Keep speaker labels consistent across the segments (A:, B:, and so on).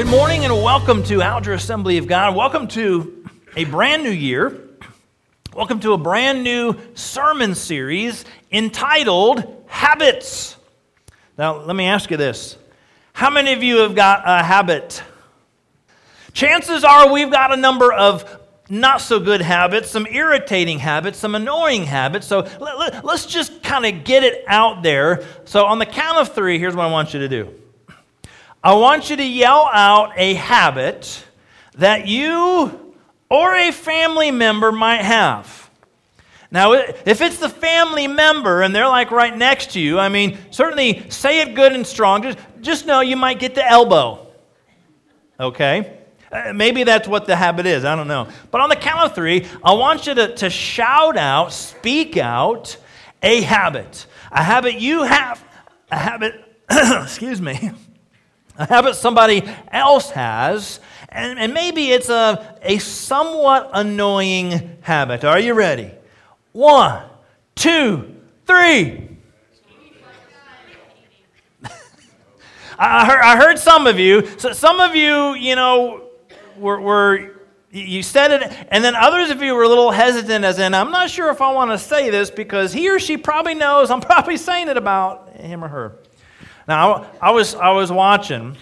A: Good morning and welcome to Alger Assembly of God. Welcome to a brand new year. Welcome to a brand new sermon series entitled Habits. Now, let me ask you this How many of you have got a habit? Chances are we've got a number of not so good habits, some irritating habits, some annoying habits. So let, us let, just kind of get it out there. So, on the count of three, here's what I want you to do I want you to yell out a habit that you or a family member might have. Now, if it's the family member and they're like right next to you, I mean, certainly say it good and strong. Just, just know you might get the elbow. Okay? Uh, maybe that's what the habit is. I don't know. But on the count of three, I want you to, to shout out, speak out a habit. A habit you have, a habit, excuse me, a habit somebody else has, and, and maybe it's a, a somewhat annoying habit. Are you ready? One, two, three. I heard, I heard some of you, so some of you, you know, were, were you said it, and then others of you were a little hesitant, as in, I'm not sure if I want to say this because he or she probably knows I'm probably saying it about him or her. Now, I was, I was watching.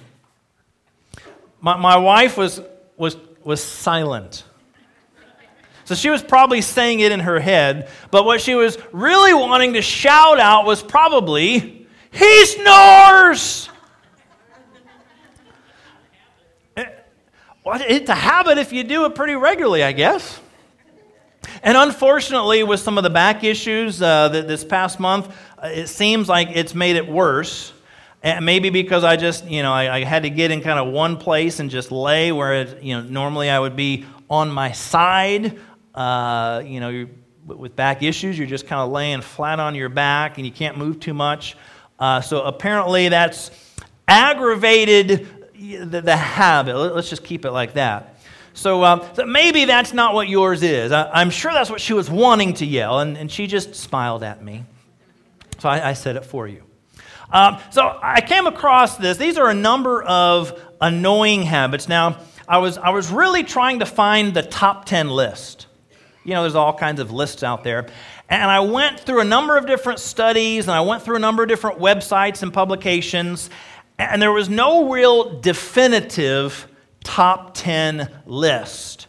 A: My, my wife was, was, was silent. So she was probably saying it in her head, but what she was really wanting to shout out was probably, He snores! Well, it's a habit if you do it pretty regularly, I guess. And unfortunately, with some of the back issues uh, this past month, uh, it seems like it's made it worse. And maybe because I just, you know, I, I, had to get in kind of one place and just lay where, it, you know, normally I would be on my side. Uh, you know, with back issues, you're just kind of laying flat on your back and you can't move too much. Uh, so apparently that's aggravated the, the habit. Let's just keep it like that. So, uh, so maybe that's not what yours is. I, am sure that's what she was wanting to yell, and, and she just smiled at me. So I, I said it for you. Um, so I came across this. These are a number of annoying habits. Now, I was, I was really trying to find the top 10 list. You know, there's all kinds of lists out there. And I went through a number of different studies, and I went through a number of different websites and publications, and there was no real definitive top 10 list.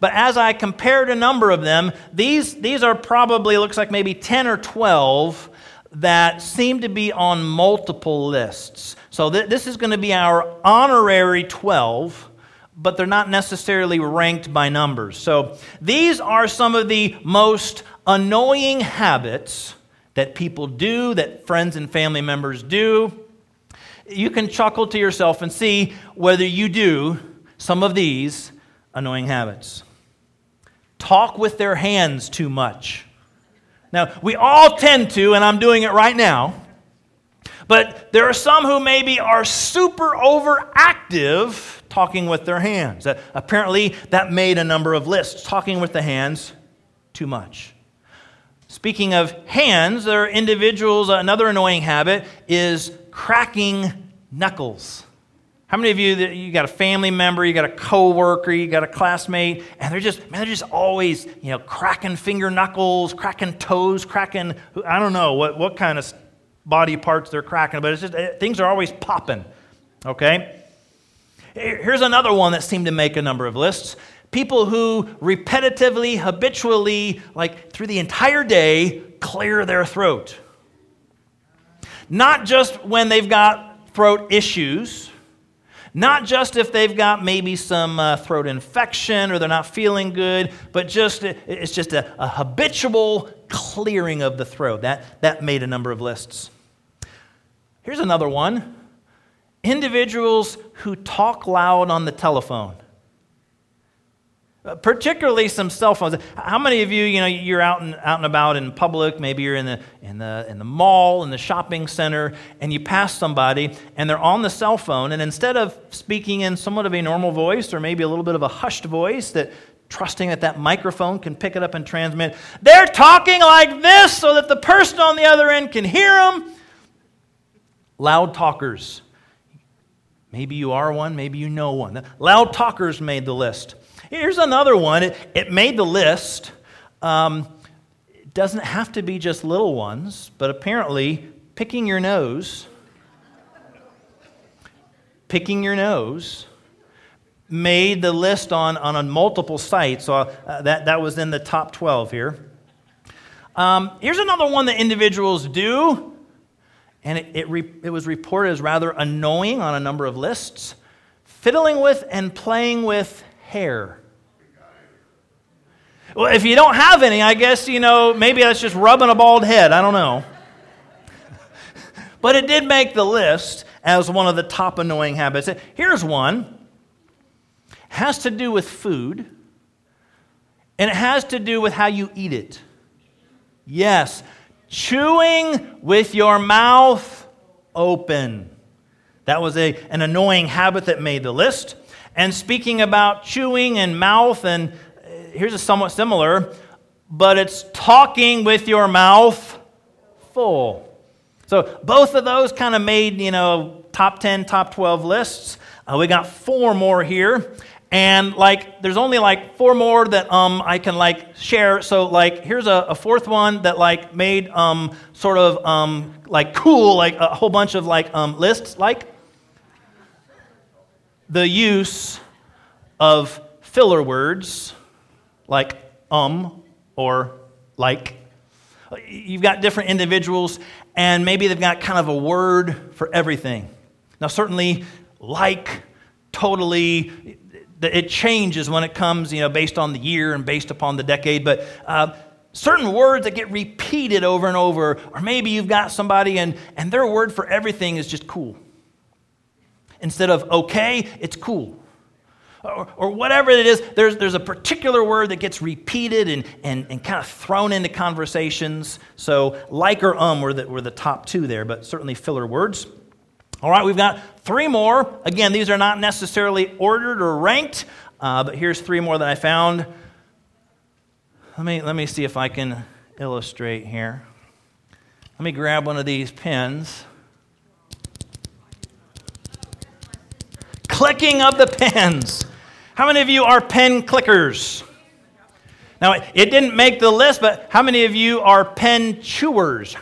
A: But as I compared a number of them, these, these are probably, looks like maybe 10 or 12 that seem to be on multiple lists. So th- this is going to be our honorary 12, but they're not necessarily ranked by numbers. So these are some of the most annoying habits that people do, that friends and family members do, you can chuckle to yourself and see whether you do some of these annoying habits. Talk with their hands too much. Now, we all tend to, and I'm doing it right now, but there are some who maybe are super overactive talking with their hands. That apparently, that made a number of lists. Talking with the hands too much. Speaking of hands, there are individuals, another annoying habit is cracking knuckles. How many of you that you got a family member, you got a coworker, you got a classmate, and they're just man, they're just always you know cracking finger knuckles, cracking toes, cracking I don't know what what kind of body parts they're cracking, but it's just eh, things are always popping. Okay. Here's another one that seemed to make a number of lists. People who repetitively, habitually, like through the entire day, clear their throat. Not just when they've got throat issues, not just if they've got maybe some uh, throat infection or they're not feeling good, but just it's just a, a habitual clearing of the throat. That, that made a number of lists. Here's another one individuals who talk loud on the telephone. Uh, particularly some cell phones. How many of you, you know, you're out and out and about in public, maybe you're in the in the in the mall, in the shopping center, and you pass somebody and they're on the cell phone, and instead of speaking in somewhat of a normal voice or maybe a little bit of a hushed voice that trusting that that microphone can pick it up and transmit, they're talking like this so that the person on the other end can hear them. Loud talkers Maybe you are one, maybe you know one. Loud talkers made the list. Here's another one. It, it made the list. Um, it doesn't have to be just little ones, but apparently, picking your nose, picking your nose, made the list on, on a multiple sites. So uh, that, that was in the top 12 here. Um, here's another one that individuals do and it, it, re, it was reported as rather annoying on a number of lists fiddling with and playing with hair. Well, if you don't have any, I guess, you know, maybe that's just rubbing a bald head. I don't know. but it did make the list as one of the top annoying habits. Here's one has to do with food, and it has to do with how you eat it. Yes, chewing with your mouth open. That was a, an annoying habit that made the list. And speaking about chewing and mouth, and here's a somewhat similar, but it's talking with your mouth full. So both of those kind of made, you know, top 10, top 12 lists. Uh, we got four more here and like there's only like four more that um, i can like share so like here's a, a fourth one that like made um, sort of um, like cool like a whole bunch of like um, lists like the use of filler words like um or like you've got different individuals and maybe they've got kind of a word for everything now certainly like totally it changes when it comes, you know, based on the year and based upon the decade. But uh, certain words that get repeated over and over, or maybe you've got somebody and, and their word for everything is just cool. Instead of okay, it's cool. Or, or whatever it is, there's, there's a particular word that gets repeated and, and, and kind of thrown into conversations. So, like or um were the, were the top two there, but certainly filler words. All right, we've got three more. Again, these are not necessarily ordered or ranked, uh, but here's three more that I found. Let me, let me see if I can illustrate here. Let me grab one of these pens. Clicking of the pens. How many of you are pen clickers? Now, it didn't make the list, but how many of you are pen chewers?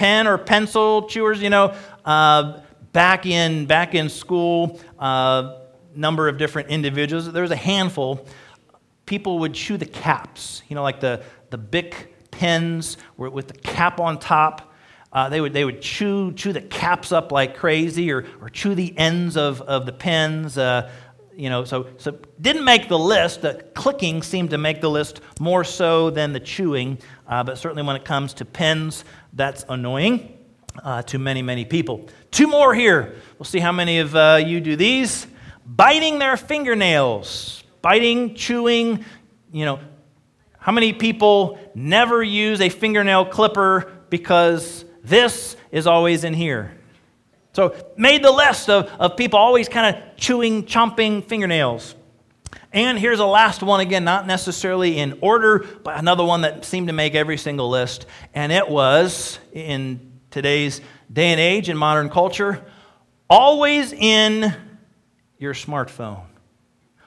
A: pen or pencil chewers, you know, uh, back in back in school, uh, number of different individuals. There was a handful. People would chew the caps, you know, like the the Bic pens with the cap on top. Uh, they would they would chew chew the caps up like crazy, or or chew the ends of of the pens. Uh, you know, so so didn't make the list. The clicking seemed to make the list more so than the chewing. Uh, but certainly when it comes to pens, that's annoying uh, to many, many people. Two more here. We'll see how many of uh, you do these. Biting their fingernails, biting, chewing, you know. How many people never use a fingernail clipper because this is always in here? So, made the list of, of people always kind of chewing, chomping fingernails. And here's a last one again, not necessarily in order, but another one that seemed to make every single list. And it was, in today's day and age in modern culture, always in your smartphone.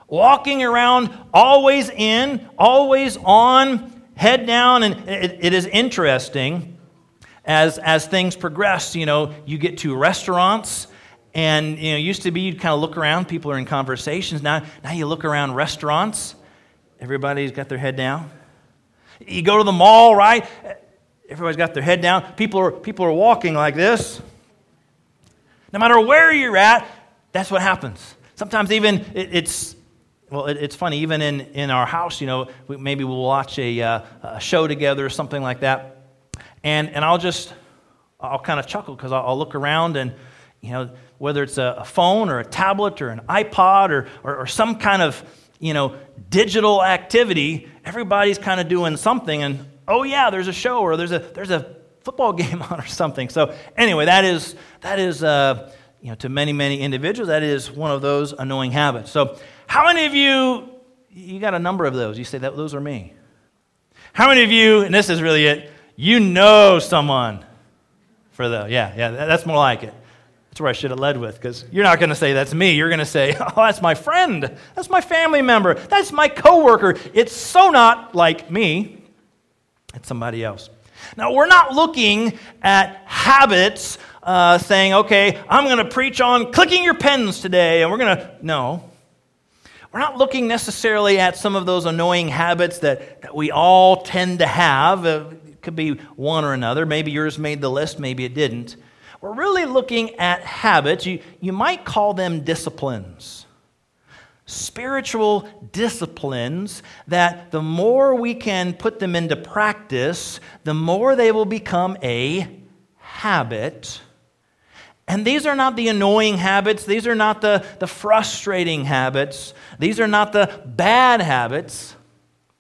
A: Walking around, always in, always on, head down. And it, it is interesting as, as things progress. You know, you get to restaurants and you know, used to be you'd kind of look around, people are in conversations. Now, now you look around restaurants, everybody's got their head down. You go to the mall, right? Everybody's got their head down. People are, people are walking like this. No matter where you're at, that's what happens. Sometimes even it, it's, well, it, it's funny, even in, in our house, you know, we, maybe we'll watch a, uh, a show together or something like that. And, and I'll just, I'll kind of chuckle because I'll, I'll look around and, you know, whether it's a, a phone or a tablet or an iPod or, or, or some kind of, you know, digital activity, everybody's kind of doing something. And oh yeah, there's a show or there's a there's a football game on or something. So anyway, that is that is uh, you know to many many individuals that is one of those annoying habits. So how many of you you got a number of those? You say that those are me. How many of you? And this is really it. You know someone for the yeah yeah that's more like it That's where I should have led with, because you're not going to say that's me. You're going to say, oh, that's my friend. That's my family member. That's my coworker. It's so not like me. It's somebody else. Now, we're not looking at habits uh, saying, okay, I'm going to preach on clicking your pens today, and we're going to. No. We're not looking necessarily at some of those annoying habits that, that we all tend to have. Could be one or another. Maybe yours made the list, maybe it didn't. We're really looking at habits. You, you might call them disciplines. Spiritual disciplines that the more we can put them into practice, the more they will become a habit and these are not the annoying habits. These are not the, the frustrating habits. These are not the bad habits.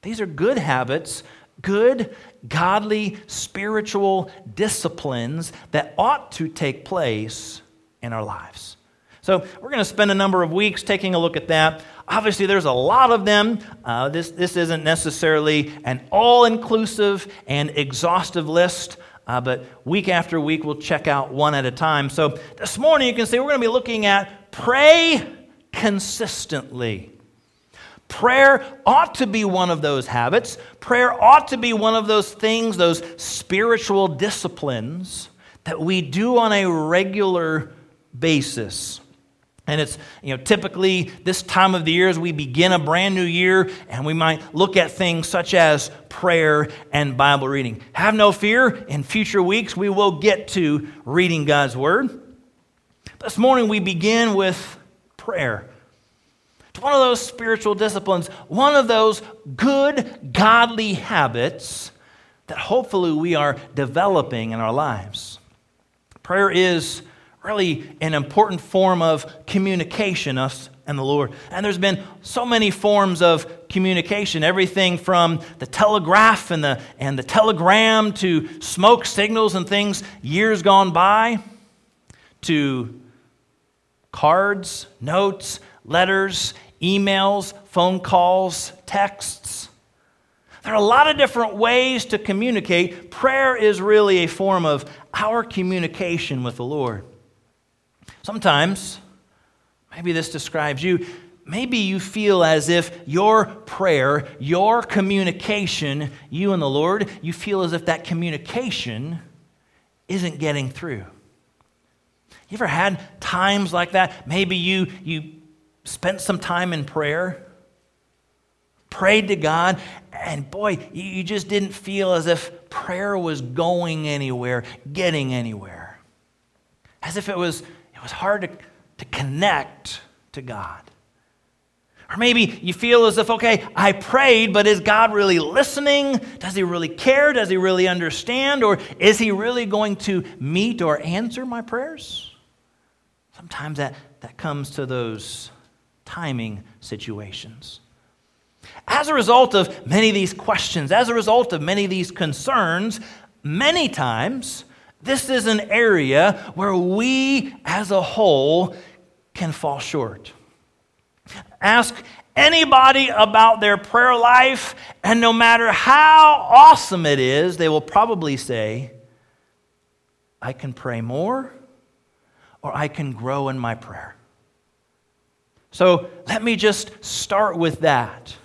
A: These are good habits, good, godly, spiritual disciplines that ought to take place in our lives. So, we're going to spend a number of weeks taking a look at that. Obviously, there's a lot of them. Uh, this, this isn't necessarily an all inclusive and exhaustive list. Uh, but week after week, we'll check out one at a time. So this morning, you can see we're going to be looking at pray consistently. Prayer ought to be one of those habits. Prayer ought to be one of those things, those spiritual disciplines that we do on a regular basis. And it's, you know, typically this time of the year as we begin a brand new year, and we might look at things such as prayer and Bible reading. Have no fear, in future weeks we will get to reading God's Word. This morning we begin with prayer. One of those spiritual disciplines, one of those good, godly habits that hopefully we are developing in our lives. Prayer is really an important form of communication, us and the Lord. And there's been so many forms of communication, everything from the telegraph and the, and the telegram to smoke signals and things years gone by to cards, notes, letters, emails, phone calls, texts. There are a lot of different ways to communicate. Prayer is really a form of our communication with the Lord. Sometimes, maybe this describes you, maybe you feel as if your prayer, your communication, you and the Lord, you feel as if that communication isn't getting through. You ever had times like that? Maybe you, you spent some time in prayer, prayed to God, and boy, you just didn't feel as if prayer was going anywhere, getting anywhere. As if it was it was hard to, to connect to God. Or maybe you feel as if, okay, I prayed, but is God really listening? Does he really care? Does he really understand? Or is he really going to meet or answer my prayers? Sometimes that, that comes to those timing situations. As a result of many of these questions, as a result of many of these concerns, many times this is an area where we as a whole can fall short. Ask anybody about their prayer life, and no matter how awesome it is, they will probably say, I can pray more or I can grow in my prayer. So let me just start with that.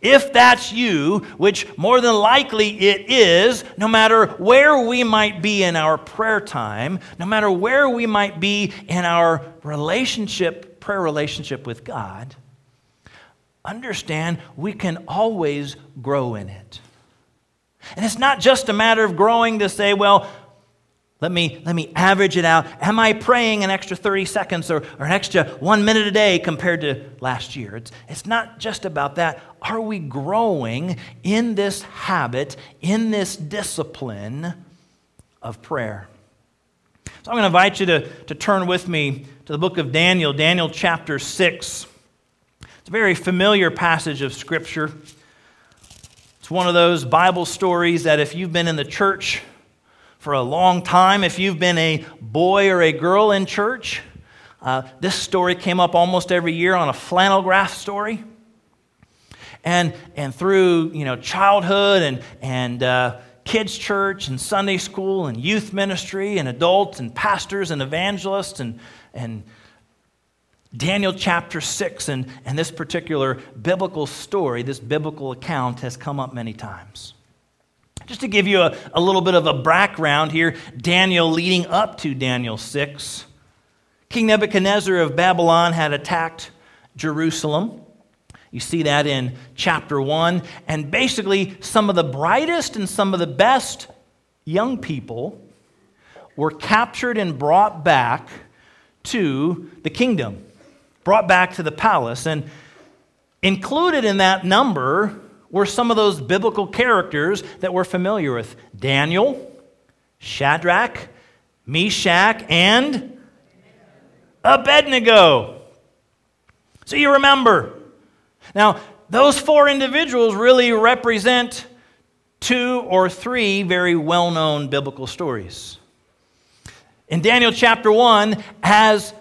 A: If that's you, which more than likely it is, no matter where we might be in our prayer time, no matter where we might be in our relationship, prayer relationship with God, understand we can always grow in it. And it's not just a matter of growing to say, well, let me, let me average it out. Am I praying an extra 30 seconds or, or an extra one minute a day compared to last year? It's, it's not just about that. Are we growing in this habit, in this discipline of prayer? So I'm going to invite you to, to turn with me to the book of Daniel, Daniel chapter 6. It's a very familiar passage of Scripture. It's one of those Bible stories that if you've been in the church, for a long time. If you've been a boy or a girl in church, uh, this story came up almost every year on a flannel graph story. And, and through you know, childhood and, and uh, kids' church and Sunday school and youth ministry and adults and pastors and evangelists and, and Daniel chapter 6 and, and this particular biblical story, this biblical account, has come up many times. Just to give you a, a little bit of a background here, Daniel leading up to Daniel 6, King Nebuchadnezzar of Babylon had attacked Jerusalem. You see that in chapter 1. And basically, some of the brightest and some of the best young people were captured and brought back to the kingdom, brought back to the palace. And included in that number were some of those biblical characters that we're familiar with Daniel, Shadrach, Meshach, and Abednego. So you remember. Now, those four individuals really represent two or three very well known biblical stories. In Daniel chapter 1, as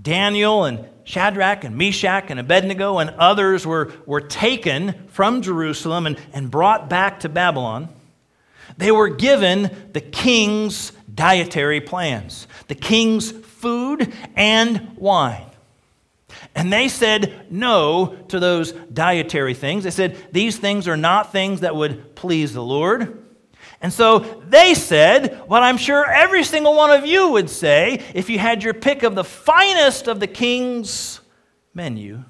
A: Daniel and Shadrach and Meshach and Abednego and others were, were taken from Jerusalem and, and brought back to Babylon, they were given the king's dietary plans, the king's food and wine. And they said no to those dietary things. They said these things are not things that would please the Lord. And so they said what I'm sure every single one of you would say if you had your pick of the finest of the king's menu.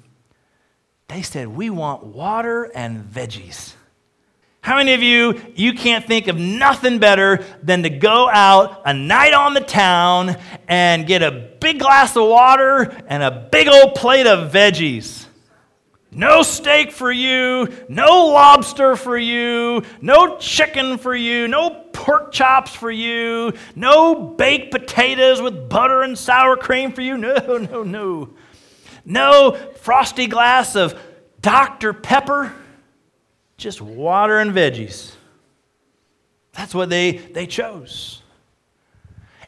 A: They said, We want water and veggies. How many of you, you can't think of nothing better than to go out a night on the town and get a big glass of water and a big old plate of veggies? No steak for you, no lobster for you, no chicken for you, no pork chops for you, no baked potatoes with butter and sour cream for you. No, no, no. No frosty glass of Dr. Pepper, just water and veggies. That's what they, they chose.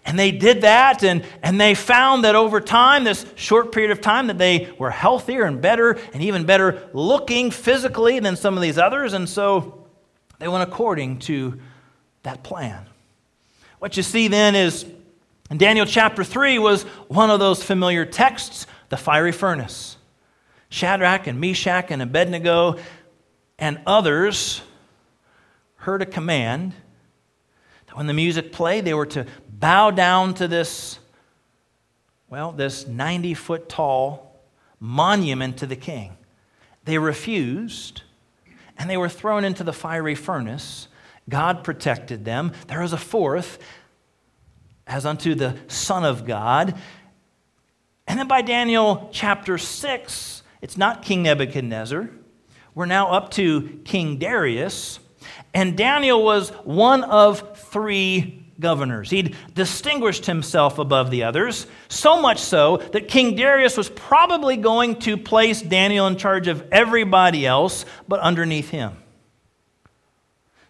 A: And they did that, and, and they found that over time, this short period of time, that they were healthier and better and even better looking physically than some of these others. And so they went according to that plan. What you see then is in Daniel chapter 3 was one of those familiar texts, the fiery furnace. Shadrach and Meshach and Abednego and others heard a command that when the music played, they were to bow down to this, well, this 90 foot tall monument to the king. They refused, and they were thrown into the fiery furnace. God protected them. There was a fourth, as unto the Son of God. And then by Daniel chapter 6, it's not King Nebuchadnezzar. We're now up to King Darius. And Daniel was one of three governors. He'd distinguished himself above the others, so much so that King Darius was probably going to place Daniel in charge of everybody else but underneath him.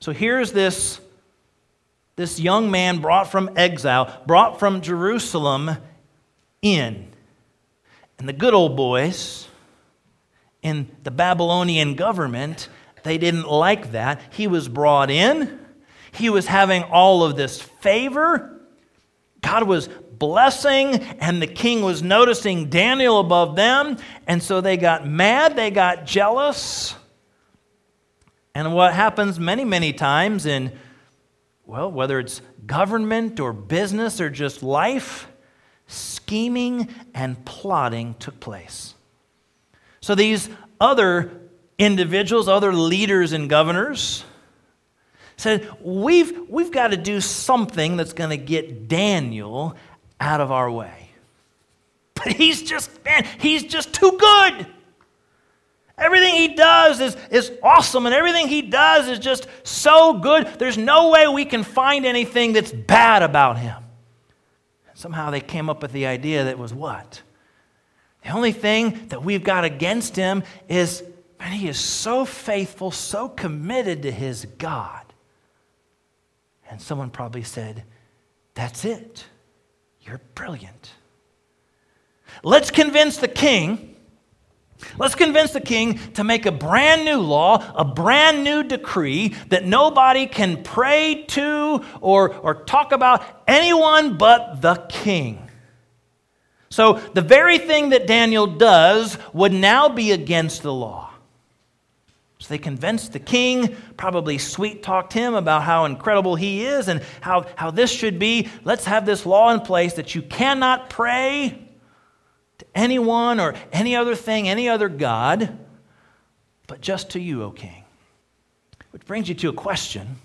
A: So here's this, this young man brought from exile, brought from Jerusalem in. And the good old boys in the Babylonian government, they didn't like that. He was brought in he was having all of this favor. God was blessing, and the king was noticing Daniel above them. And so they got mad, they got jealous. And what happens many, many times in, well, whether it's government or business or just life, scheming and plotting took place. So these other individuals, other leaders and governors, said, We've, we've got to do something that's going to get Daniel out of our way. But he's just, man, he's just too good. Everything he does is, is awesome, and everything he does is just so good. There's no way we can find anything that's bad about him. Somehow they came up with the idea that was what? The only thing that we've got against him is, man, he is so faithful, so committed to his God. And someone probably said, That's it. You're brilliant. Let's convince the king Let's convince the king to make a brand new law, a brand new decree that nobody can pray to or, or talk about anyone but the king. So the very thing that Daniel does would now be against the law. So they convinced the king, probably sweet talked him about how incredible he is and how, how this should be. Let's have this law in place that you cannot pray to anyone or any other thing, any other God, but just to you, O king. Which brings you to a question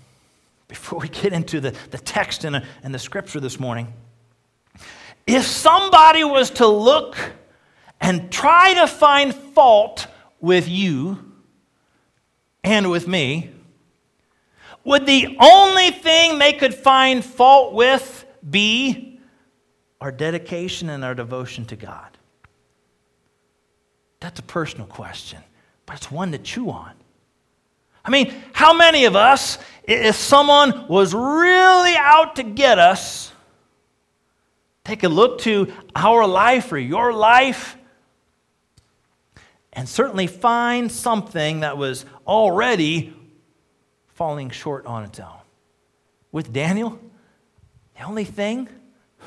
A: before we get into the, the text and, uh, and the scripture this morning. If somebody was to look and try to find fault with you, and with me, would the only thing they could find fault with be our dedication and our devotion to God? That's a personal question, but it's one to chew on. I mean, how many of us, if someone was really out to get us, take a look to our life or your life and certainly find something that was already falling short on its own. With Daniel, the only thing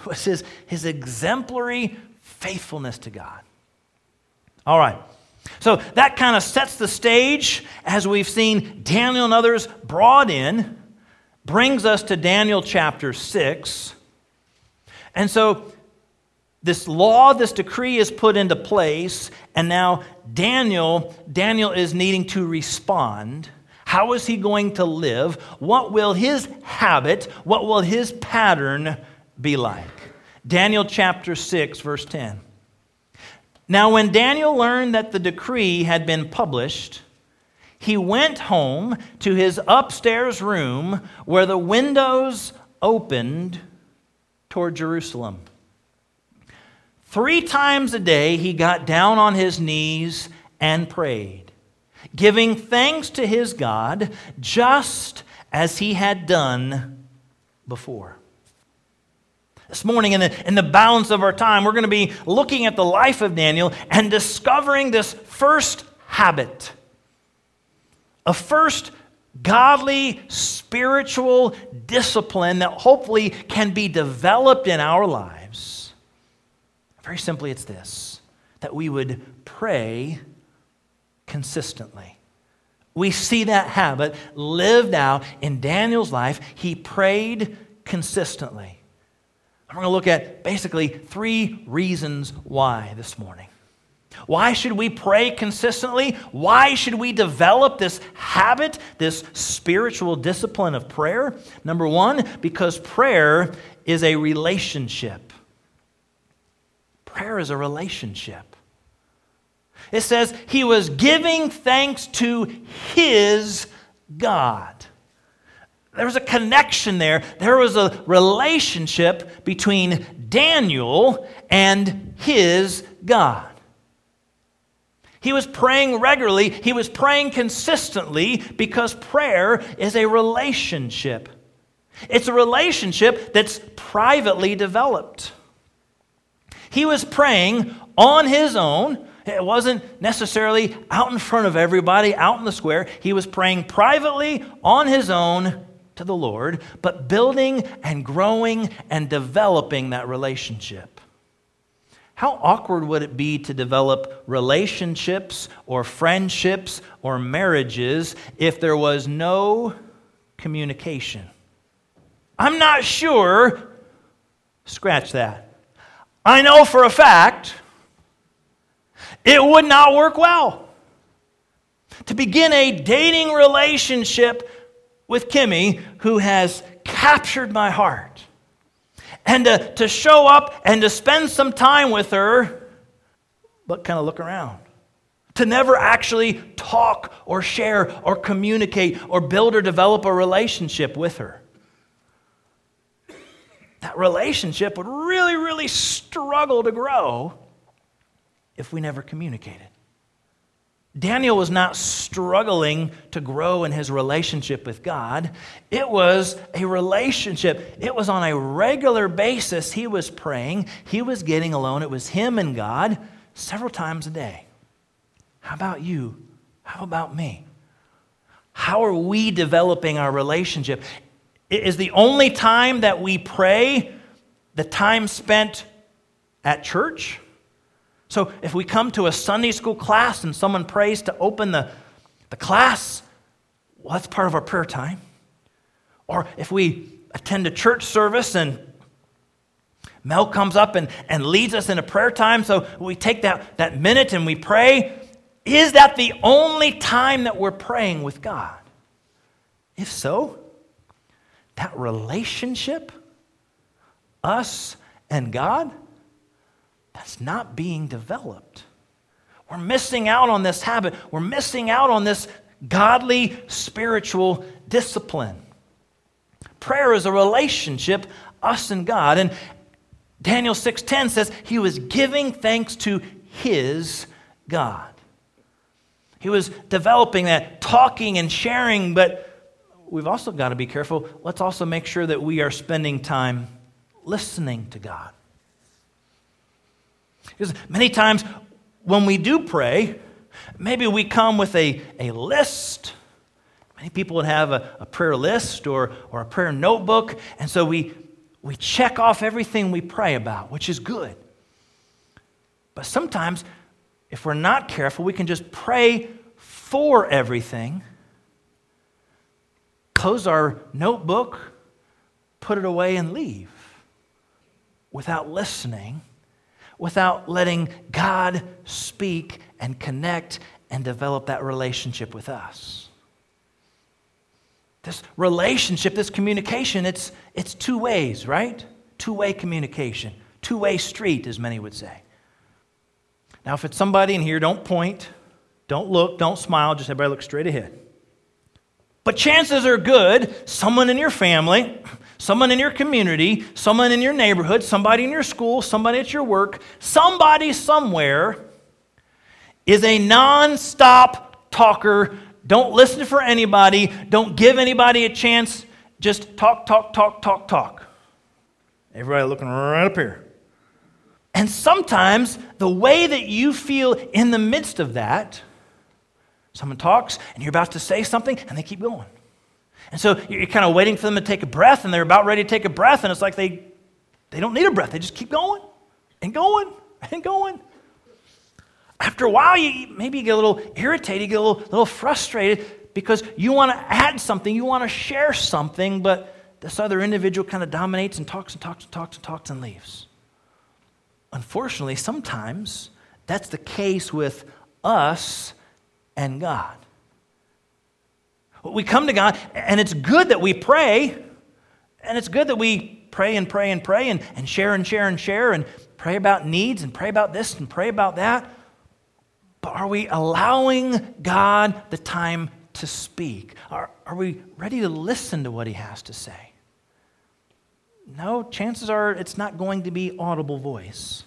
A: was his, his exemplary faithfulness to God. All right. So that kind of sets the stage as we've seen Daniel and others brought in, brings us to Daniel chapter 6. And so this law, this decree is put into place, and now Daniel, Daniel is needing to respond. How is he going to live? What will his habit, what will his pattern be like? Daniel chapter 6, verse 10. Now, when Daniel learned that the decree had been published, he went home to his upstairs room where the windows opened toward Jerusalem. Three times a day, he got down on his knees and prayed, giving thanks to his God, just as he had done before. This morning, in the, in the balance of our time, we're going to be looking at the life of Daniel and discovering this first habit, a first godly spiritual discipline that hopefully can be developed in our lives very simply, it's this that we would pray consistently. We see that habit lived out in Daniel's life. He prayed consistently. I'm going to look at basically three reasons why this morning. Why should we pray consistently? Why should we develop this habit, this spiritual discipline of prayer? Number one, because prayer is a relationship. Prayer is a relationship. It says he was giving thanks to his God. There was a connection there. There was a relationship between Daniel and his God. He was praying regularly, he was praying consistently because prayer is a relationship. It's a relationship that's privately developed. He was praying on his own. It wasn't necessarily out in front of everybody, out in the square. He was praying privately on his own to the Lord, but building and growing and developing that relationship. How awkward would it be to develop relationships or friendships or marriages if there was no communication? I'm not sure. Scratch that. I know for a fact it would not work well. To begin a dating relationship with Kimmy, who has captured my heart, and to, to show up and to spend some time with her, but kind of look around. To never actually talk or share or communicate or build or develop a relationship with her that relationship would really, really struggle to grow if we never communicated. Daniel was not struggling to grow in his relationship with God. It was a relationship. It was on a regular basis. He was praying, he was getting alone. It was him and God several times a day. How about you? How about me? How are we developing our relationship? Is the only time that we pray the time spent at church? So if we come to a Sunday school class and someone prays to open the, the class, well, that's part of our prayer time. Or if we attend a church service and Mel comes up and, and leads us in a prayer time, so we take that, that minute and we pray. Is that the only time that we're praying with God? If so, that relationship, us and God, that's not being developed. We're missing out on this habit. We're missing out on this godly spiritual discipline. Prayer is a relationship, us and God. And Daniel 6:10 says he was giving thanks to his God. He was developing that, talking and sharing, but we've also got to be careful. Let's also make sure that we are spending time listening to God. Because many times when we do pray, maybe we come with a, a list. Many people would have a, a prayer list or, or a prayer notebook, and so we, we check off everything we pray about, which is good. But sometimes, if we're not careful, we can just pray for everything, close our notebook, put it away, and leave without listening without letting God speak and connect and develop that relationship with us. This relationship, this communication, it's, it's two ways, right? Two way communication, two way street, as many would say. Now, if it's somebody in here, don't point, don't look, don't smile, just everybody look straight ahead. But chances are good, someone in your family, someone in your community, someone in your neighborhood, somebody in your school, somebody at your work, somebody somewhere is a non-stop talker. Don't listen for anybody, don't give anybody a chance. Just talk, talk, talk, talk, talk. Everybody looking right up here. And sometimes the way that you feel in the midst of that, someone talks and you're about to say something and they keep going. And so you're kind of waiting for them to take a breath, and they're about ready to take a breath, and it's like they, they don't need a breath. They just keep going and going and going. After a while, you maybe you get a little irritated, you get a little, little frustrated because you want to add something, you want to share something, but this other individual kind of dominates and talks and talks and talks and talks and leaves. Unfortunately, sometimes that's the case with us and God. We come to God, and it's good that we pray, and it's good that we pray and pray and pray and, and share and share and share and pray about needs and pray about this and pray about that. But are we allowing God the time to speak? Are, are we ready to listen to what He has to say? No, chances are it's not going to be audible voice.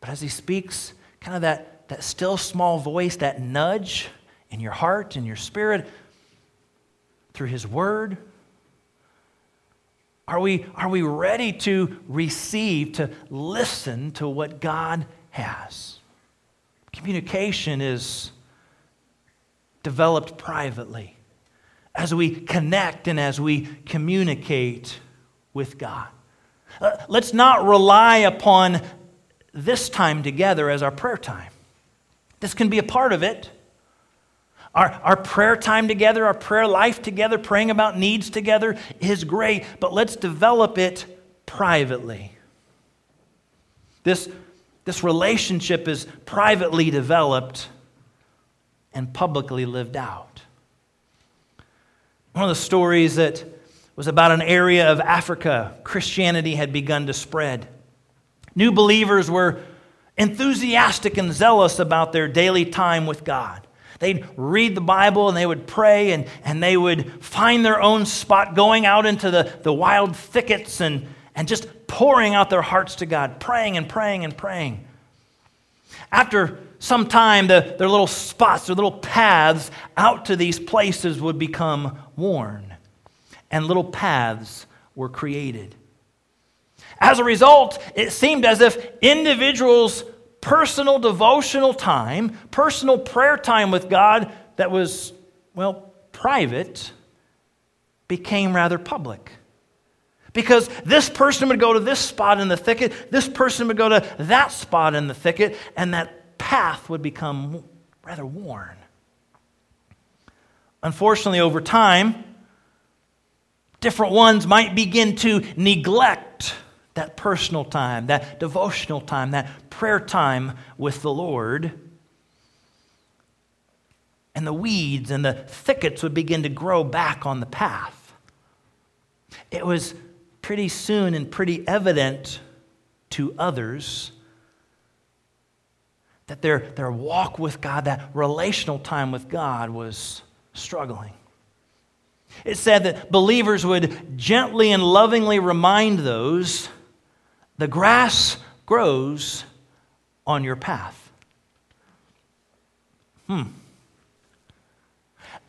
A: But as He speaks, kind of that, that still small voice, that nudge, in your heart, in your spirit, through His Word? Are we, are we ready to receive, to listen to what God has? Communication is developed privately as we connect and as we communicate with God. Uh, let's not rely upon this time together as our prayer time. This can be a part of it. Our, our prayer time together, our prayer life together, praying about needs together is great, but let's develop it privately. This, this relationship is privately developed and publicly lived out. One of the stories that was about an area of Africa Christianity had begun to spread. New believers were enthusiastic and zealous about their daily time with God. They'd read the Bible and they would pray and, and they would find their own spot, going out into the, the wild thickets and, and just pouring out their hearts to God, praying and praying and praying. After some time, the, their little spots, their little paths out to these places would become worn, and little paths were created. As a result, it seemed as if individuals personal devotional time, personal prayer time with God that was, well, private, became rather public. Because this person would go to this spot in the thicket, this person would go to that spot in the thicket, and that path would become rather worn. Unfortunately, over time, different ones might begin to neglect that personal time, that devotional time, that prayer time with the Lord. And the weeds and the thickets would begin to grow back on the path. It was pretty soon and pretty evident to others that their, their walk with God, that relational time with God, was struggling. It said that believers would gently and lovingly remind those the grass grows on your path. Hmm.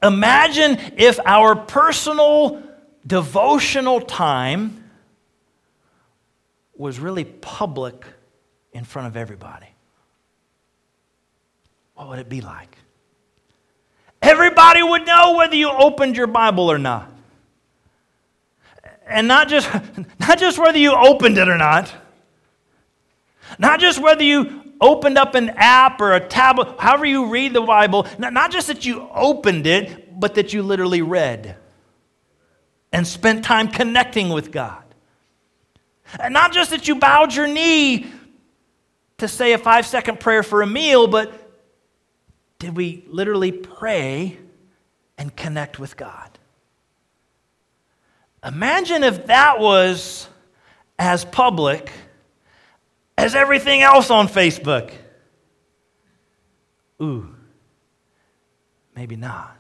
A: Imagine if our personal devotional time was really public in front of everybody. What would it be like? Everybody would know whether you opened your Bible or not. And not just, not just whether you opened it or not, not just whether you opened up an app or a tablet, however you read the Bible, not just that you opened it, but that you literally read and spent time connecting with God. And not just that you bowed your knee to say a five second prayer for a meal, but did we literally pray and connect with God? Imagine if that was as public as everything else on Facebook. Ooh, maybe not.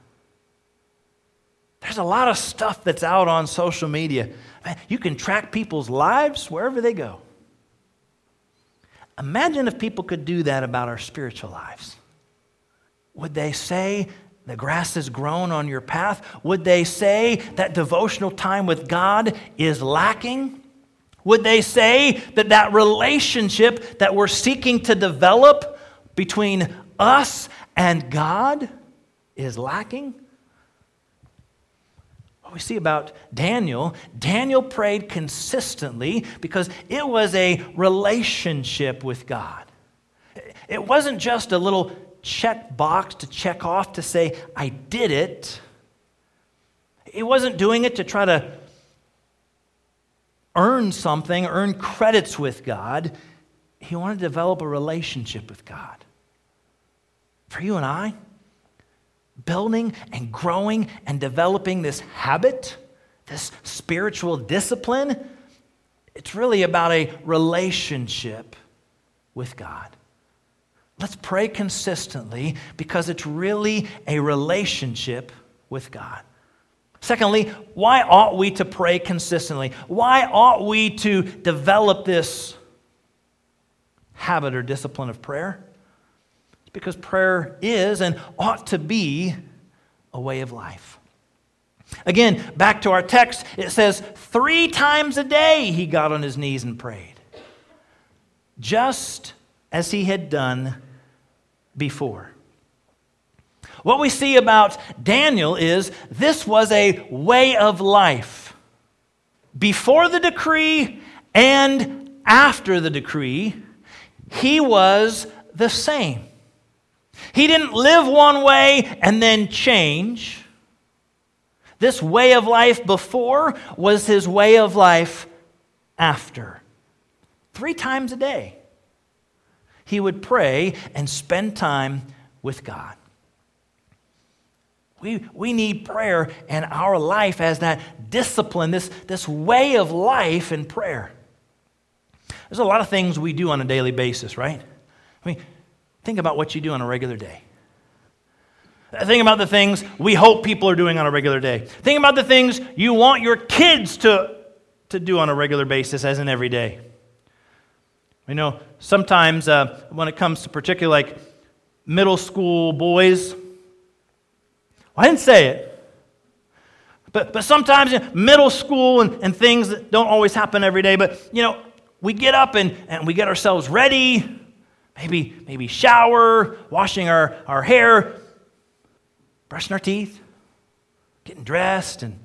A: There's a lot of stuff that's out on social media. Man, you can track people's lives wherever they go. Imagine if people could do that about our spiritual lives. Would they say the grass has grown on your path? Would they say that devotional time with God is lacking? Would they say that that relationship that we're seeking to develop between us and God is lacking? What we see about Daniel, Daniel prayed consistently because it was a relationship with God. It wasn't just a little check box to check off to say, I did it. He wasn't doing it to try to earn something, earn credits with God. He wanted to develop a relationship with God. For you and I, building and growing and developing this habit, this spiritual discipline, it's really about a relationship with God. Let's pray consistently because it's really a relationship with God. Secondly, why ought we to pray consistently? Why ought we to develop this habit or discipline of prayer? Because prayer is and ought to be a way of life. Again, back to our text, it says three times a day he got on his knees and prayed. Just as he had done before. What we see about Daniel is this was a way of life. Before the decree and after the decree, he was the same. He didn't live one way and then change. This way of life before was his way of life after. Three times a day he would pray and spend time with God. We, we need prayer in our life as that discipline, this, this way of life in prayer. There's a lot of things we do on a daily basis, right? I mean, think about what you do on a regular day. Think about the things we hope people are doing on a regular day. Think about the things you want your kids to, to do on a regular basis as an everyday. You know, sometimes uh, when it comes to particularly like middle school boys, well, I didn't say it. But, but sometimes in middle school and, and things that don't always happen every day, but you know, we get up and, and we get ourselves ready. Maybe, maybe shower, washing our, our hair, brushing our teeth, getting dressed, and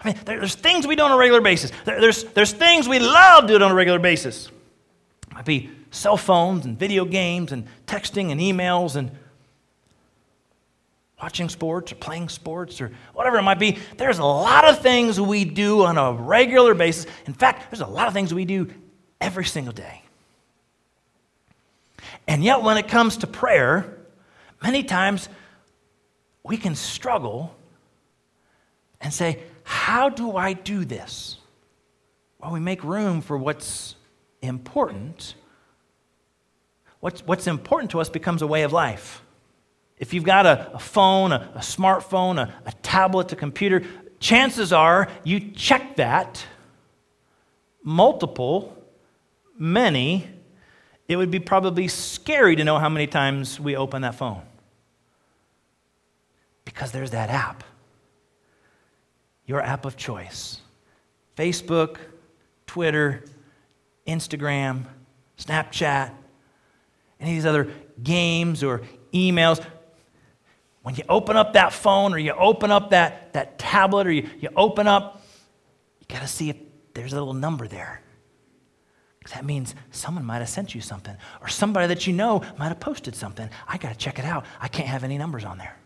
A: I mean, there's things we do on a regular basis. There's, there's things we love doing on a regular basis. It might be cell phones and video games and texting and emails and watching sports or playing sports or whatever it might be. There's a lot of things we do on a regular basis. In fact, there's a lot of things we do every single day. And yet, when it comes to prayer, many times we can struggle and say, How do I do this? Well, we make room for what's important. What's, what's important to us becomes a way of life. If you've got a, a phone, a, a smartphone, a, a tablet, a computer, chances are you check that multiple, many. It would be probably scary to know how many times we open that phone. Because there's that app, your app of choice Facebook, Twitter, Instagram, Snapchat, any of these other games or emails. When you open up that phone or you open up that, that tablet or you, you open up, you got to see if there's a little number there. Because that means someone might have sent you something or somebody that you know might have posted something. I got to check it out. I can't have any numbers on there.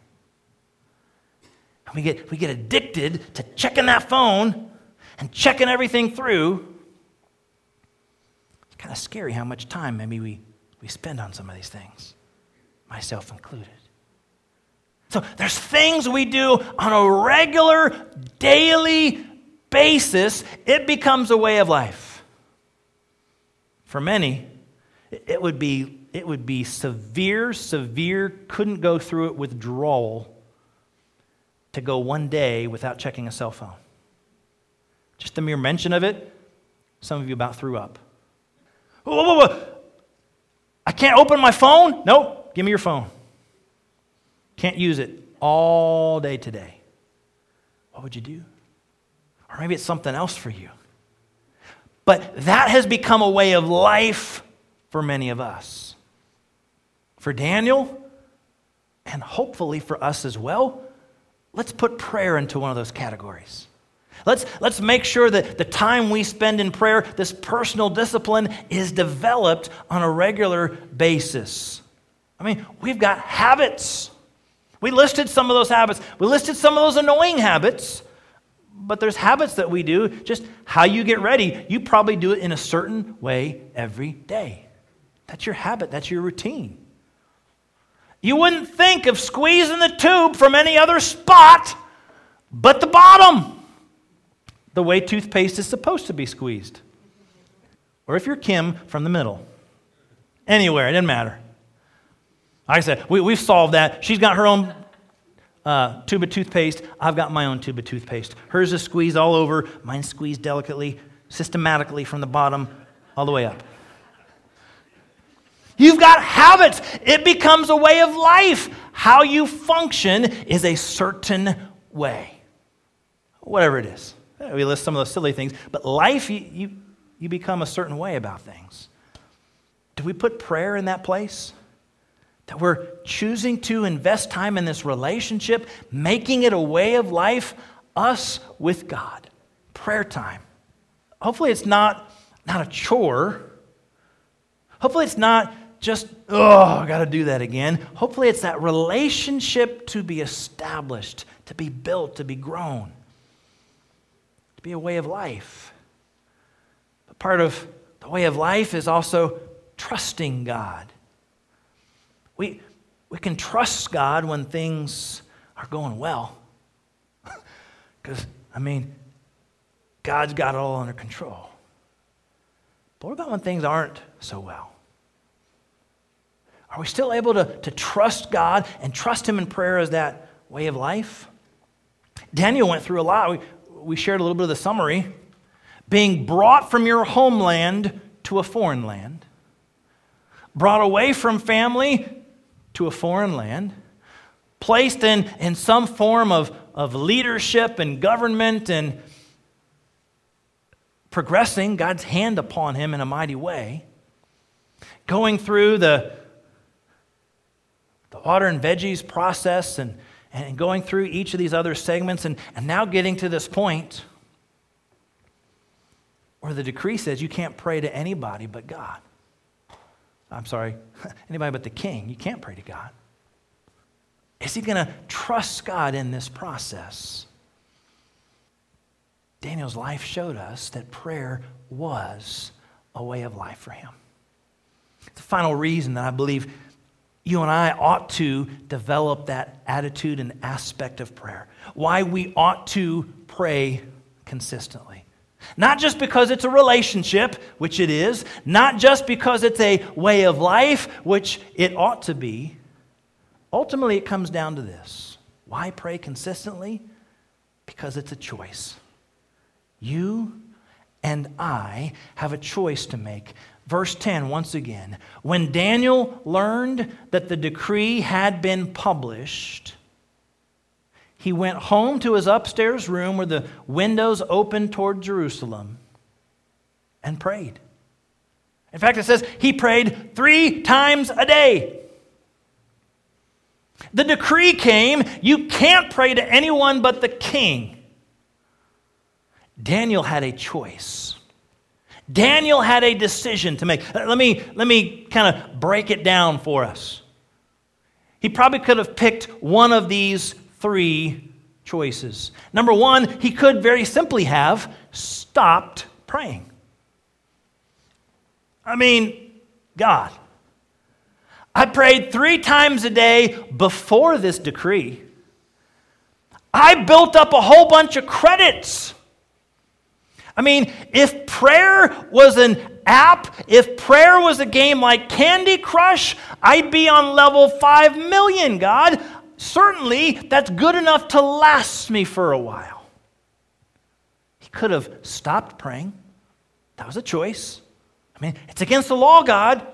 A: And we get, we get addicted to checking that phone and checking everything through. It's kind of scary how much time maybe we, we spend on some of these things, myself included. So there's things we do on a regular, daily basis. It becomes a way of life. For many, it would be, it would be severe, severe, couldn't go through it withdrawal to go one day without checking a cell phone. Just the mere mention of it, some of you about threw up. Whoa, whoa, whoa. I can't open my phone? Nope, give me your phone. Can't use it all day today. What would you do? Or maybe it's something else for you. But that has become a way of life for many of us. For Daniel, and hopefully for us as well, let's put prayer into one of those categories. Let's, let's make sure that the time we spend in prayer, this personal discipline, is developed on a regular basis. I mean, we've got habits. We listed some of those habits. We listed some of those annoying habits, but there's habits that we do. Just how you get ready, you probably do it in a certain way every day. That's your habit, that's your routine. You wouldn't think of squeezing the tube from any other spot but the bottom, the way toothpaste is supposed to be squeezed. Or if you're Kim, from the middle. Anywhere, it doesn't matter. Like I said, we, we've solved that. She's got her own uh, tube of toothpaste. I've got my own tube of toothpaste. Hers is squeezed all over. Mine's squeezed delicately, systematically from the bottom all the way up. You've got habits. It becomes a way of life. How you function is a certain way. Whatever it is. We list some of those silly things, but life, you, you, you become a certain way about things. Do we put prayer in that place? That we're choosing to invest time in this relationship, making it a way of life, us with God. Prayer time. Hopefully, it's not, not a chore. Hopefully, it's not just, oh, I got to do that again. Hopefully, it's that relationship to be established, to be built, to be grown, to be a way of life. But part of the way of life is also trusting God. We, we can trust God when things are going well. Because, I mean, God's got it all under control. But what about when things aren't so well? Are we still able to, to trust God and trust Him in prayer as that way of life? Daniel went through a lot. We, we shared a little bit of the summary. Being brought from your homeland to a foreign land, brought away from family to a foreign land, placed in, in some form of, of leadership and government and progressing God's hand upon him in a mighty way. Going through the, the water and veggies process and, and going through each of these other segments, and, and now getting to this point where the decree says you can't pray to anybody but God. I'm sorry, anybody but the king. You can't pray to God. Is he going to trust God in this process? Daniel's life showed us that prayer was a way of life for him. The final reason that I believe you and I ought to develop that attitude and aspect of prayer, why we ought to pray consistently. Not just because it's a relationship, which it is, not just because it's a way of life, which it ought to be. Ultimately, it comes down to this why pray consistently? Because it's a choice. You and I have a choice to make. Verse 10, once again. When Daniel learned that the decree had been published, he went home to his upstairs room where the windows opened toward Jerusalem and prayed. In fact, it says he prayed three times a day. The decree came you can't pray to anyone but the king. Daniel had a choice. Daniel had a decision to make. Let me, let me kind of break it down for us. He probably could have picked one of these three choices. Number one, he could very simply have stopped praying. I mean, God, I prayed three times a day before this decree. I built up a whole bunch of credits I mean, if prayer was an app, if prayer was a game like Candy Crush, I'd be on level 5 million, God. Certainly, that's good enough to last me for a while. He could have stopped praying. That was a choice. I mean, it's against the law, God.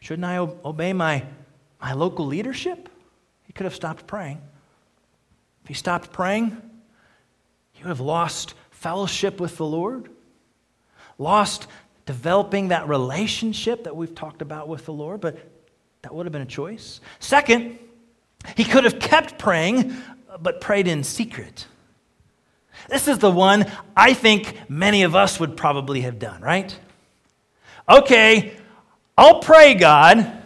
A: Shouldn't I obey my, my local leadership? He could have stopped praying. If he stopped praying, he would have lost fellowship with the Lord, lost developing that relationship that we've talked about with the Lord, but that would have been a choice. Second, he could have kept praying, but prayed in secret. This is the one I think many of us would probably have done, right? Okay, I'll pray, God,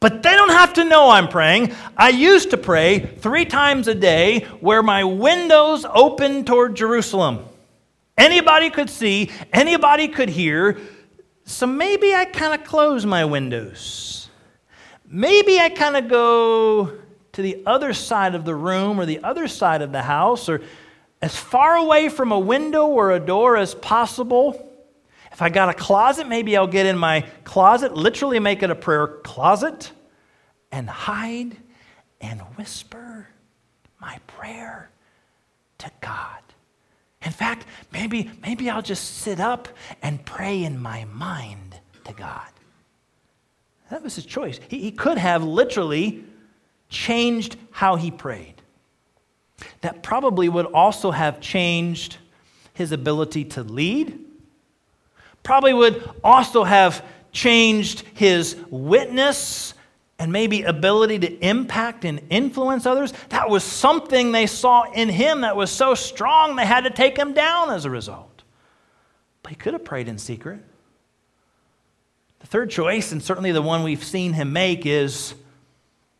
A: but they don't have to know I'm praying. I used to pray three times a day where my windows opened toward Jerusalem. Anybody could see, anybody could hear. So maybe I kind of close my windows. Maybe I kind of go to the other side of the room or the other side of the house or as far away from a window or a door as possible. If I got a closet, maybe I'll get in my closet, literally make it a prayer closet, and hide and whisper my prayer to God. In fact, maybe, maybe I'll just sit up and pray in my mind to God. That was his choice. He, he could have literally changed how he prayed. That probably would also have changed his ability to lead probably would also have changed his witness and maybe ability to impact and influence others. That was something they saw in him that was so strong they had to take him down as a result. But he could have prayed in secret. The third choice, and certainly the one we've seen him make, is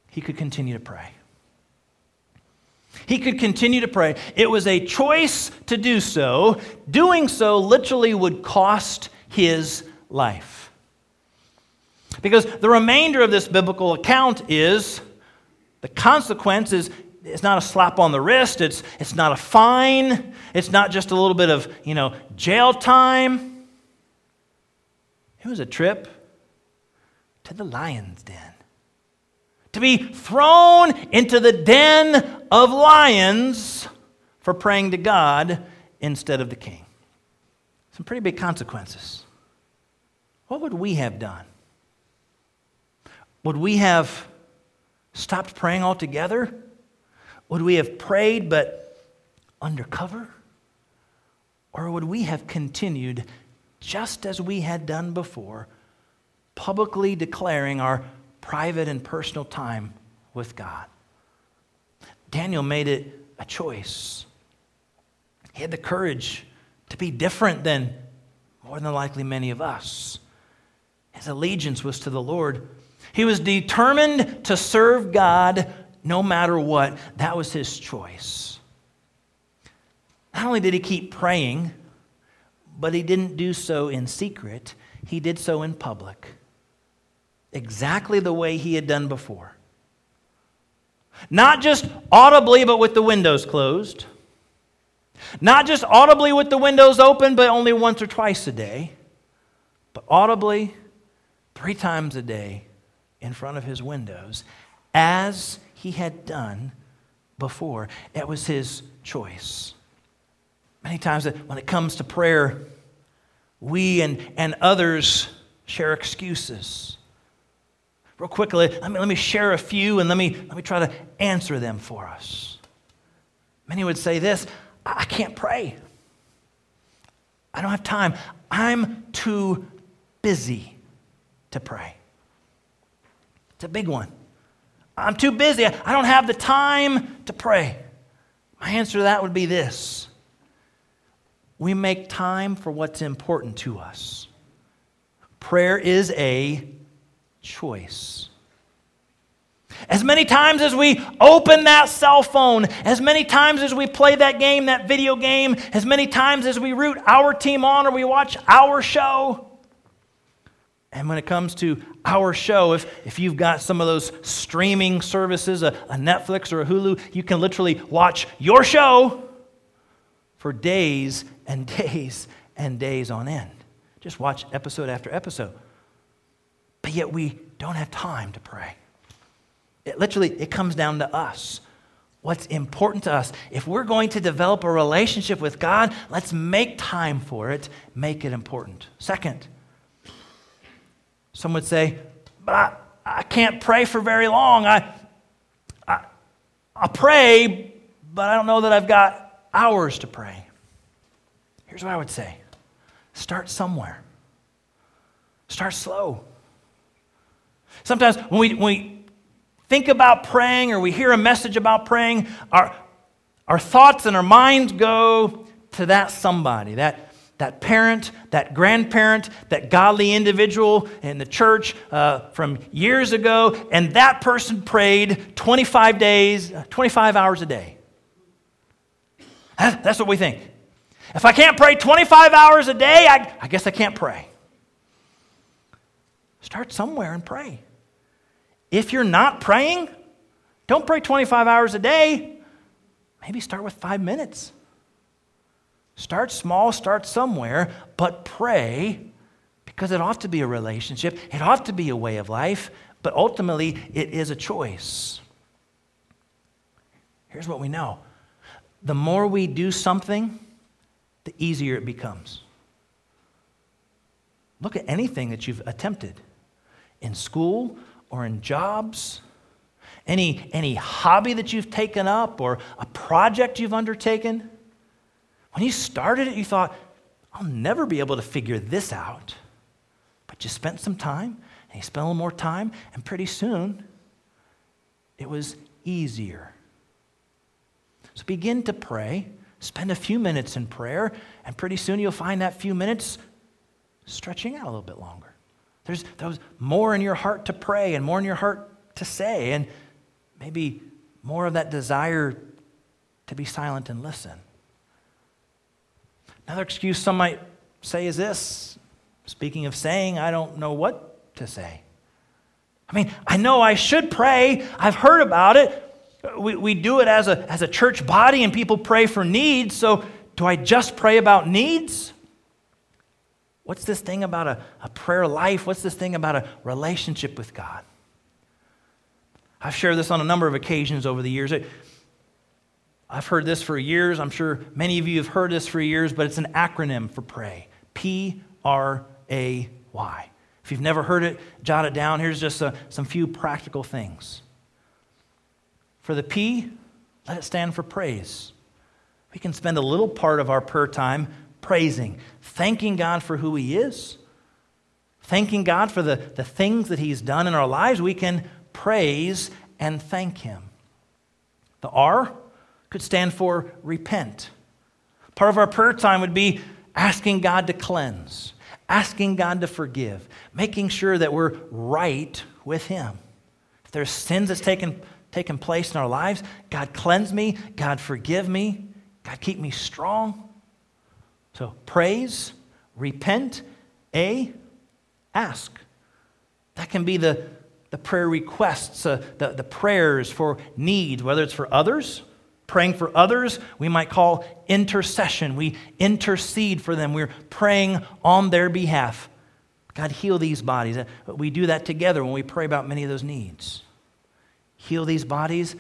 A: he could continue to pray. He could continue to pray. It was a choice to do so. Doing so literally would cost his life. Because the remainder of this biblical account is the consequence is it's not a slap on the wrist, it's, it's not a fine, it's not just a little bit of, you know, jail time. It was a trip to the lion's den. To be thrown into the den of lions for praying to God instead of the king. Some pretty big consequences. What would we have done? Would we have stopped praying altogether? Would we have prayed but undercover? Or would we have continued just as we had done before, publicly declaring our private and personal time with God. Daniel made it a choice. He had the courage to be different than more than likely many of us. His allegiance was to the Lord. He was determined to serve God no matter what. That was his choice. Not only did he keep praying, but he didn't do so in secret, he did so in public. Exactly the way he had done before. Not just audibly, but with the windows closed. Not just audibly with the windows open, but only once or twice a day, but audibly three times a day in front of his windows, as he had done before. It was his choice. Many times when it comes to prayer, we and, and others share excuses. Real quickly, let me, let me share a few and let me, let me try to answer them for us. Many would say this I can't pray. I don't have time. I'm too busy to pray. It's a big one. I'm too busy. I don't have the time to pray. My answer to that would be this we make time for what's important to us. Prayer is a choice. As many times as we open that cell phone, as many times as we play that game, that video game, as many times as we root our team on or we watch our show, and when it comes to our show, if, if you've got some of those streaming services, a, a Netflix or a Hulu, you can literally watch your show for days and days and days on end. Just watch episode after episode. But yet we don't have time to pray. It literally, it comes down to us. What's important to us. If we're going to develop a relationship with God, let's make time for it, make it important. Second, some would say, but I, I can't pray for very long. I, I, I pray, but I don't know that I've got hours to pray. Here's what I would say start somewhere, start slow. Sometimes when we, when we think about praying or we hear a message about praying, our, our thoughts and our minds go to that somebody, that, that parent, that grandparent, that godly individual in the church uh, from years ago, and that person prayed 25 days, 25 hours a day. That's what we think. If I can't pray 25 hours a day, I, I guess I can't pray. Start somewhere and pray. If you're not praying, don't pray 25 hours a day. Maybe start with five minutes. Start small, start somewhere, but pray because it ought to be a relationship. It ought to be a way of life, but ultimately it is a choice. Here's what we know the more we do something, the easier it becomes. Look at anything that you've attempted in school or in jobs, any, any hobby that you've taken up or a project you've undertaken. When you started it, you thought, I'll never be able to figure this out. But you spent some time, and you spent a little more time, and pretty soon it was easier. So begin to pray Spend a few minutes in prayer, and pretty soon you'll find that few minutes stretching out a little bit longer. There's, there's more in your heart to pray and more in your heart to say, and maybe more of that desire to be silent and listen. Another excuse some might say is this speaking of saying, I don't know what to say. I mean, I know I should pray, I've heard about it, we, we do it as a, as a church body and people pray for needs. So, do I just pray about needs? What's this thing about a, a prayer life? What's this thing about a relationship with God? I've shared this on a number of occasions over the years. I've heard this for years. I'm sure many of you have heard this for years, but it's an acronym for pray P R A Y. If you've never heard it, jot it down. Here's just a, some few practical things. For the P, let it stand for praise. We can spend a little part of our prayer time praising, thanking God for who He is, thanking God for the, the things that He's done in our lives, we can praise and thank Him. The R could stand for repent. Part of our prayer time would be asking God to cleanse, asking God to forgive, making sure that we're right with Him. If there's sins that's taken, taken place in our lives, God cleanse me, God forgive me, God keep me strong. So praise, repent, A, ask. That can be the, the prayer requests, uh, the, the prayers for needs, whether it's for others, praying for others, we might call intercession. We intercede for them, we're praying on their behalf. God, heal these bodies. Uh, we do that together when we pray about many of those needs. Heal these bodies,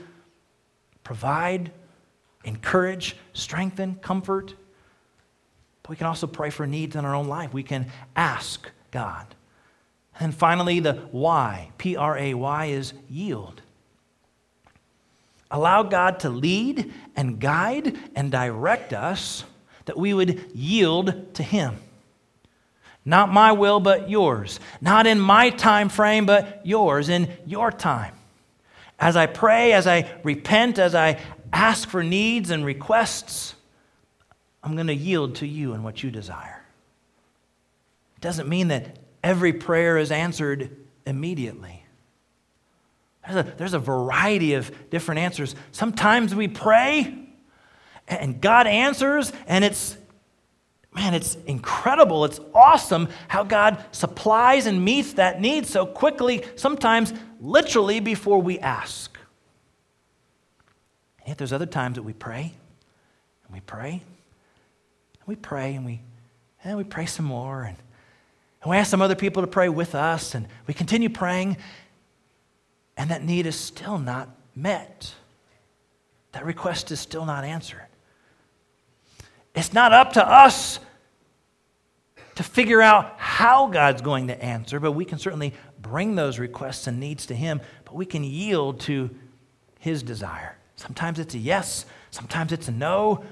A: provide, encourage, strengthen, comfort. But we can also pray for needs in our own life. We can ask God. And finally, the why, P R A Y, is yield. Allow God to lead and guide and direct us that we would yield to Him. Not my will, but yours. Not in my time frame, but yours, in your time. As I pray, as I repent, as I ask for needs and requests, I'm going to yield to you and what you desire. It doesn't mean that every prayer is answered immediately. There's a, there's a variety of different answers. Sometimes we pray and God answers, and it's, man, it's incredible. It's awesome how God supplies and meets that need so quickly, sometimes literally before we ask. And yet there's other times that we pray and we pray and we pray and we, and we pray some more and and we ask some other people to pray with us, and we continue praying, and that need is still not met. That request is still not answered. It's not up to us to figure out how God's going to answer, but we can certainly bring those requests and needs to Him, but we can yield to His desire. Sometimes it's a yes, sometimes it's a no,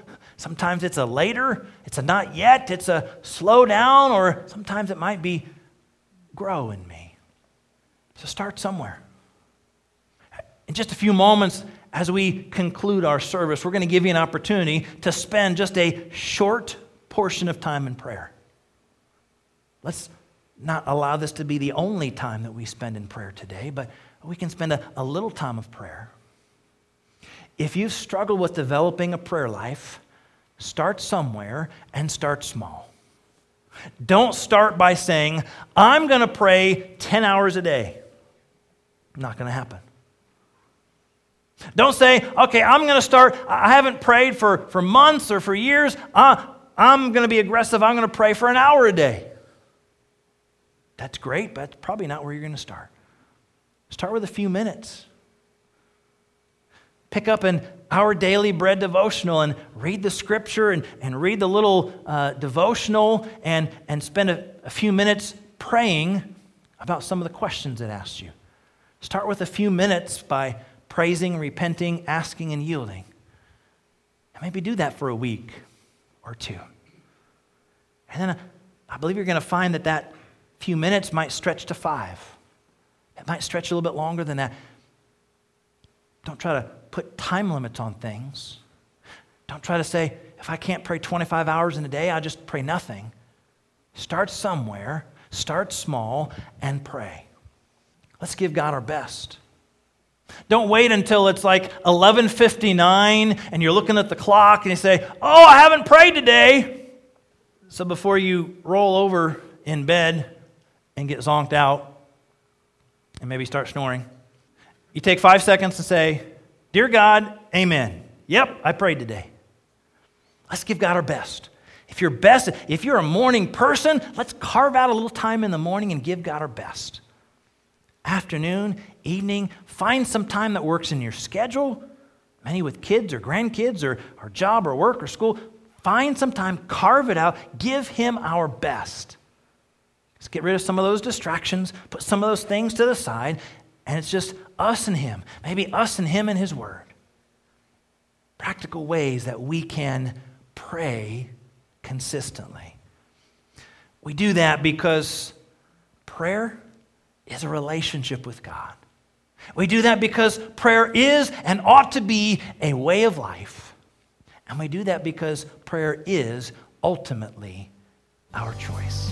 A: Sometimes it's a later, it's a not yet, it's a slow down, or sometimes it might be grow in me. So start somewhere. In just a few moments, as we conclude our service, we're going to give you an opportunity to spend just a short portion of time in prayer. Let's not allow this to be the only time that we spend in prayer today, but we can spend a, a little time of prayer. If you've struggled with developing a prayer life, Start somewhere and start small. Don't start by saying, I'm going to pray 10 hours a day. Not going to happen. Don't say, okay, I'm going to start. I haven't prayed for, for months or for years. I'm going to be aggressive. I'm going to pray for an hour a day. That's great, but that's probably not where you're going to start. Start with a few minutes. Pick up an our daily bread devotional and read the scripture and, and read the little uh, devotional and, and spend a, a few minutes praying about some of the questions it asks you. Start with a few minutes by praising, repenting, asking, and yielding. And maybe do that for a week or two. And then uh, I believe you're going to find that that few minutes might stretch to five. It might stretch a little bit longer than that. Don't try to put time limits on things. Don't try to say, if I can't pray 25 hours in a day, I'll just pray nothing. Start somewhere, start small, and pray. Let's give God our best. Don't wait until it's like 11:59 and you're looking at the clock and you say, "Oh, I haven't prayed today." So before you roll over in bed and get zonked out and maybe start snoring, you take 5 seconds to say, Dear God, amen. Yep, I prayed today. Let's give God our best. If you're best, if you're a morning person, let's carve out a little time in the morning and give God our best. Afternoon, evening, find some time that works in your schedule. Many with kids or grandkids or, or job or work or school. Find some time, carve it out, give Him our best. Let's get rid of some of those distractions, put some of those things to the side, and it's just us and Him, maybe us and Him and His Word. Practical ways that we can pray consistently. We do that because prayer is a relationship with God. We do that because prayer is and ought to be a way of life. And we do that because prayer is ultimately our choice.